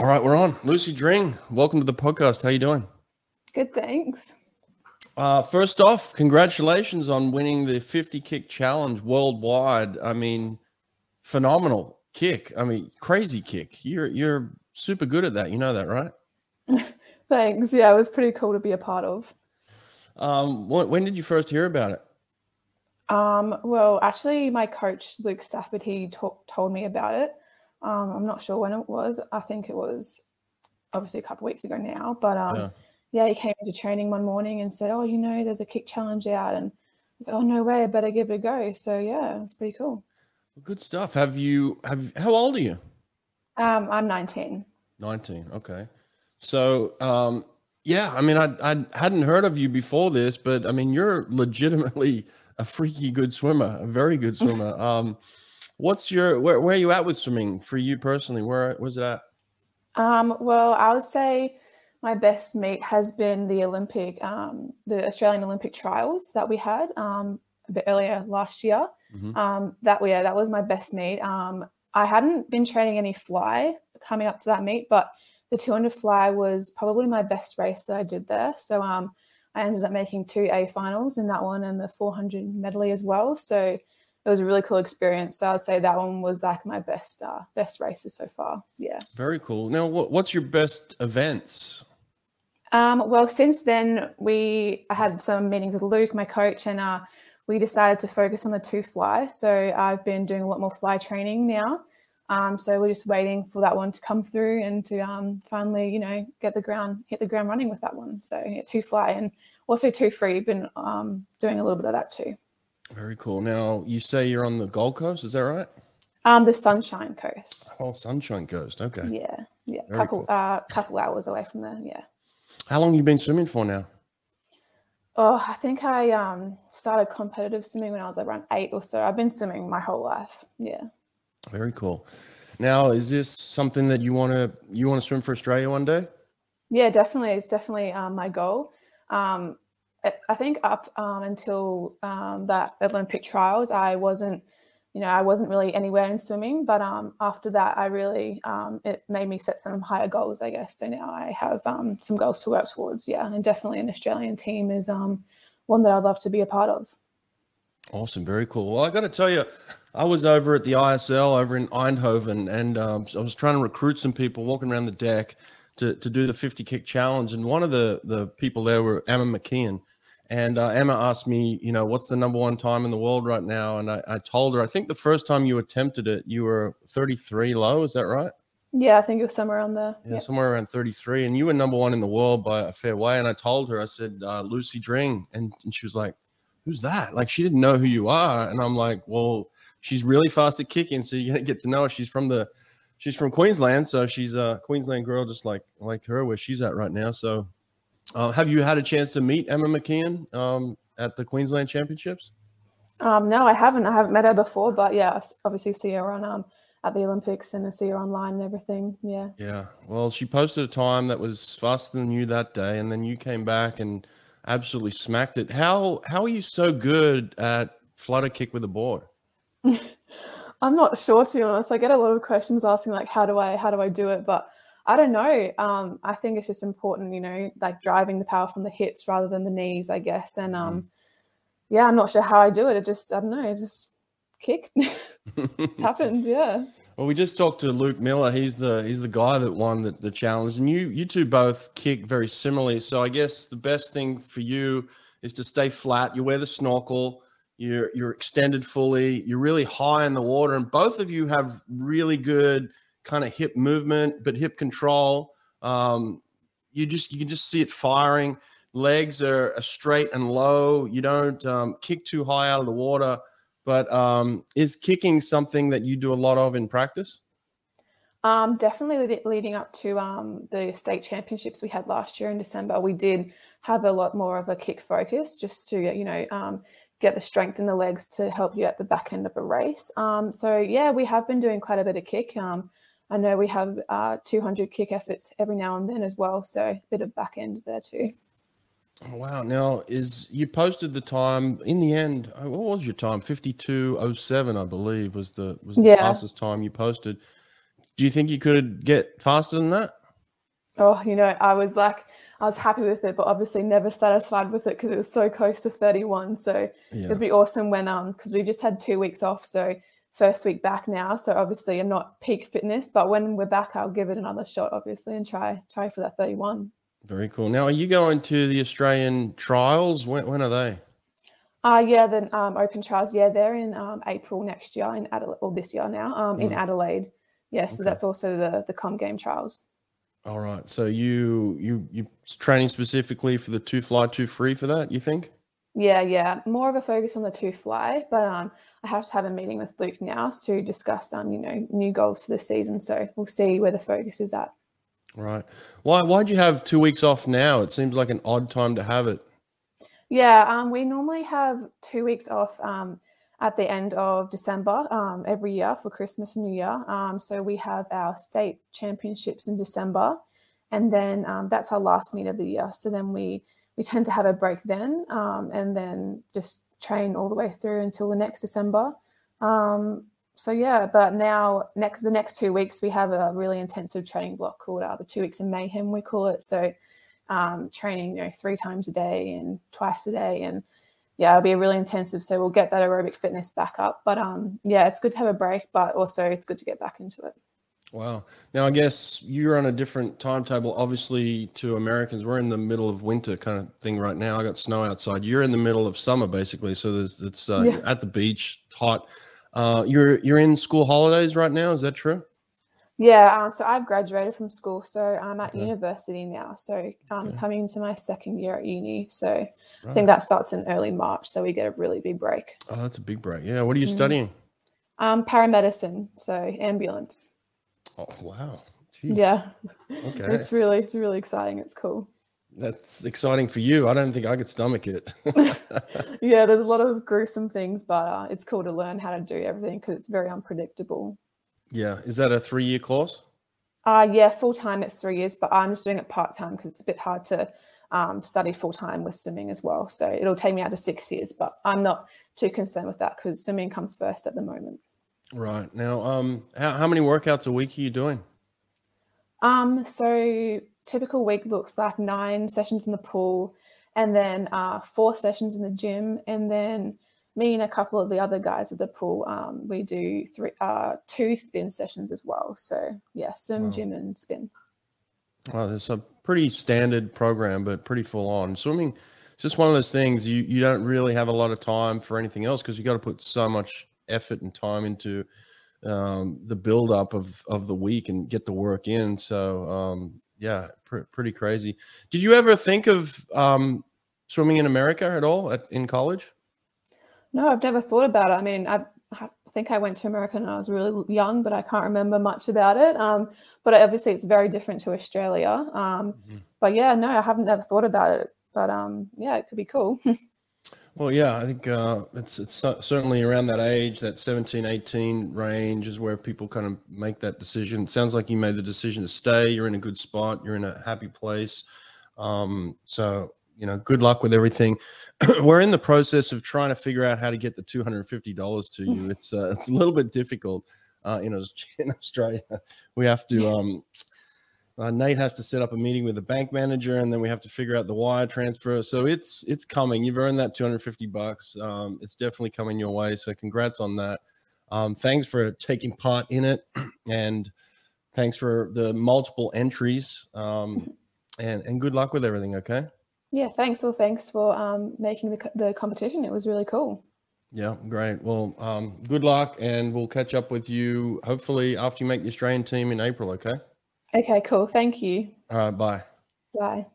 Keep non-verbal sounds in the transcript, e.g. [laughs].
All right, we're on. Lucy Dring, welcome to the podcast. How you doing? Good, thanks. Uh, first off, congratulations on winning the 50 kick challenge worldwide. I mean, phenomenal kick. I mean, crazy kick. You're you're super good at that. You know that, right? [laughs] Thanks. Yeah, it was pretty cool to be a part of. Um, when, when did you first hear about it? Um, well, actually, my coach Luke Stafford he talk, told me about it. Um, I'm not sure when it was. I think it was obviously a couple weeks ago now. But um, yeah. yeah. he came into training one morning and said, "Oh, you know, there's a kick challenge out," and I like, "Oh no way! I better give it a go." So yeah, it's pretty cool. Good stuff. Have you have? How old are you? Um, I'm 19. 19. Okay. So, um, yeah, I mean, I, I hadn't heard of you before this, but I mean, you're [laughs] legitimately a freaky good swimmer, a very good [laughs] swimmer. um, what's your where, where are you at with swimming for you personally? Where was it at? Um, well, I would say my best meet has been the Olympic, um, the Australian Olympic trials that we had um, a bit earlier last year. Mm-hmm. Um, that yeah, that was my best meet. Um, I hadn't been training any fly coming up to that meet, but the 200 fly was probably my best race that I did there. So um, I ended up making two A finals in that one and the 400 medley as well. So it was a really cool experience. So I'd say that one was like my best uh, best races so far. Yeah. Very cool. Now, what, what's your best events? Um, well, since then we I had some meetings with Luke, my coach, and uh, we decided to focus on the two fly. So I've been doing a lot more fly training now. Um, so we're just waiting for that one to come through and to um, finally, you know, get the ground, hit the ground running with that one. So yeah, two fly and also two free. Been um, doing a little bit of that too. Very cool. Now you say you're on the Gold Coast, is that right? Um, the Sunshine Coast. Oh, Sunshine Coast. Okay. Yeah, yeah. Very couple, cool. uh, couple hours away from there. Yeah. How long you been swimming for now? Oh, I think I um started competitive swimming when I was around eight or so. I've been swimming my whole life. Yeah. Very cool. Now, is this something that you want to you want to swim for Australia one day? Yeah, definitely. It's definitely um, my goal. Um, I think up um, until um, that Olympic trials, I wasn't, you know, I wasn't really anywhere in swimming. But um, after that, I really um, it made me set some higher goals, I guess. So now I have some goals to work towards. Yeah, and definitely an Australian team is one that I'd love to be a part of. Awesome, very cool. Well, I got to tell you, I was over at the ISL over in Eindhoven, and um, I was trying to recruit some people walking around the deck to, to do the 50 kick challenge. And one of the the people there were Emma McKeon, and uh, Emma asked me, you know, what's the number one time in the world right now? And I, I told her, I think the first time you attempted it, you were 33 low. Is that right? Yeah, I think it was somewhere around there. Yeah, somewhere around 33. And you were number one in the world by a fair way. And I told her, I said, uh, Lucy Dring. And, and she was like, who's that? Like she didn't know who you are. And I'm like, well, she's really fast at kicking, so you're gonna get to know her. She's from the she's from Queensland, so she's a Queensland girl, just like like her, where she's at right now. So, uh, have you had a chance to meet Emma McKeon um, at the Queensland Championships? Um, no, I haven't. I haven't met her before, but yeah, I obviously see her on um, at the Olympics and I see her online and everything. Yeah. Yeah. Well, she posted a time that was faster than you that day, and then you came back and absolutely smacked it. How how are you so good at flutter kick with a board? [laughs] I'm not sure to be honest. I get a lot of questions asking like how do I how do I do it, but I don't know. Um, I think it's just important, you know, like driving the power from the hips rather than the knees, I guess. And um, mm. yeah, I'm not sure how I do it. It just I don't know, just kick. [laughs] it [laughs] happens, yeah. Well, we just talked to Luke Miller. He's the he's the guy that won the, the challenge, and you you two both kick very similarly. So I guess the best thing for you is to stay flat. You wear the snorkel. You're you're extended fully. You're really high in the water, and both of you have really good kind of hip movement, but hip control. Um, you just you can just see it firing. Legs are, are straight and low. You don't um, kick too high out of the water. But um, is kicking something that you do a lot of in practice? Um, definitely leading up to um, the state championships we had last year in December, we did have a lot more of a kick focus just to, you know, um, get the strength in the legs to help you at the back end of a race. Um, so, yeah, we have been doing quite a bit of kick. Um, I know we have uh, 200 kick efforts every now and then as well. So, a bit of back end there too. Oh, wow. Now, is you posted the time in the end? Uh, what was your time? Fifty two oh seven, I believe, was the was the yeah. fastest time you posted. Do you think you could get faster than that? Oh, you know, I was like, I was happy with it, but obviously never satisfied with it because it was so close to 31. So yeah. it'd be awesome when, um, because we just had two weeks off. So first week back now. So obviously I'm not peak fitness, but when we're back, I'll give it another shot, obviously, and try try for that 31. Very cool. Now, are you going to the Australian trials? When, when are they? Uh, yeah, the um, open trials. Yeah, they're in um, April next year in Adelaide, or this year now um, in mm. Adelaide. Yeah, so okay. that's also the the Com Game trials. All right. So you you you training specifically for the two fly two free for that? You think? Yeah, yeah. More of a focus on the two fly, but um, I have to have a meeting with Luke now to discuss um, you know, new goals for the season. So we'll see where the focus is at. Right. Why why'd you have two weeks off now? It seems like an odd time to have it. Yeah, um, we normally have two weeks off um, at the end of December um, every year for Christmas and New Year. Um, so we have our state championships in December, and then um, that's our last meet of the year. So then we we tend to have a break then, um, and then just train all the way through until the next December. Um, so yeah, but now next the next two weeks we have a really intensive training block called uh, the two weeks of mayhem we call it. So um, training you know three times a day and twice a day and yeah, it'll be really intensive. So we'll get that aerobic fitness back up. But um, yeah, it's good to have a break, but also it's good to get back into it. Wow. Now, I guess you're on a different timetable, obviously, to Americans. We're in the middle of winter kind of thing right now. I got snow outside. You're in the middle of summer, basically. So there's, it's uh, yeah. at the beach, hot. Uh, you're you're in school holidays right now. Is that true? Yeah, um, so I've graduated from school, so I'm at okay. university now. So I'm okay. coming into my second year at uni. So right. I think that starts in early March. So we get a really big break. Oh, that's a big break. Yeah. What are you mm. studying? Um, paramedicine, so ambulance. Oh wow! Jeez. Yeah. Okay. It's really it's really exciting. It's cool. That's exciting for you. I don't think I could stomach it. [laughs] yeah, there's a lot of gruesome things, but uh, it's cool to learn how to do everything because it's very unpredictable. Yeah. Is that a three year course? Uh, yeah, full time it's three years, but I'm just doing it part time because it's a bit hard to um, study full time with swimming as well. So it'll take me out to six years, but I'm not too concerned with that because swimming comes first at the moment. Right. Now, um, how, how many workouts a week are you doing? Um, so typical week looks like nine sessions in the pool and then uh, four sessions in the gym and then me and a couple of the other guys at the pool, um, we do three, uh, two spin sessions as well. So yeah, swim, wow. gym, and spin. Wow, it's a pretty standard program, but pretty full on. Swimming, it's just one of those things you you don't really have a lot of time for anything else because you got to put so much effort and time into um, the build up of of the week and get the work in. So um, yeah, pr- pretty crazy. Did you ever think of um, swimming in America at all at, in college? No, I've never thought about it. I mean, I, I think I went to America when I was really young, but I can't remember much about it. Um, but obviously, it's very different to Australia. Um, mm-hmm. But yeah, no, I haven't ever thought about it. But um, yeah, it could be cool. [laughs] well, yeah, I think uh, it's it's certainly around that age, that 17, 18 range is where people kind of make that decision. It sounds like you made the decision to stay. You're in a good spot. You're in a happy place. Um, so you know, good luck with everything. [clears throat] We're in the process of trying to figure out how to get the two hundred and fifty dollars to you. [laughs] It's uh, it's a little bit difficult. Uh, in, [laughs] in Australia, we have to. Um, uh, Nate has to set up a meeting with the bank manager, and then we have to figure out the wire transfer. So it's it's coming. You've earned that two hundred fifty bucks. Um, it's definitely coming your way. So congrats on that. Um, thanks for taking part in it, [clears throat] and thanks for the multiple entries. Um, and and good luck with everything. Okay. Yeah, thanks. Well, thanks for um, making the, the competition. It was really cool. Yeah, great. Well, um, good luck, and we'll catch up with you hopefully after you make the Australian team in April. Okay. Okay, cool. Thank you. All right. Bye. Bye.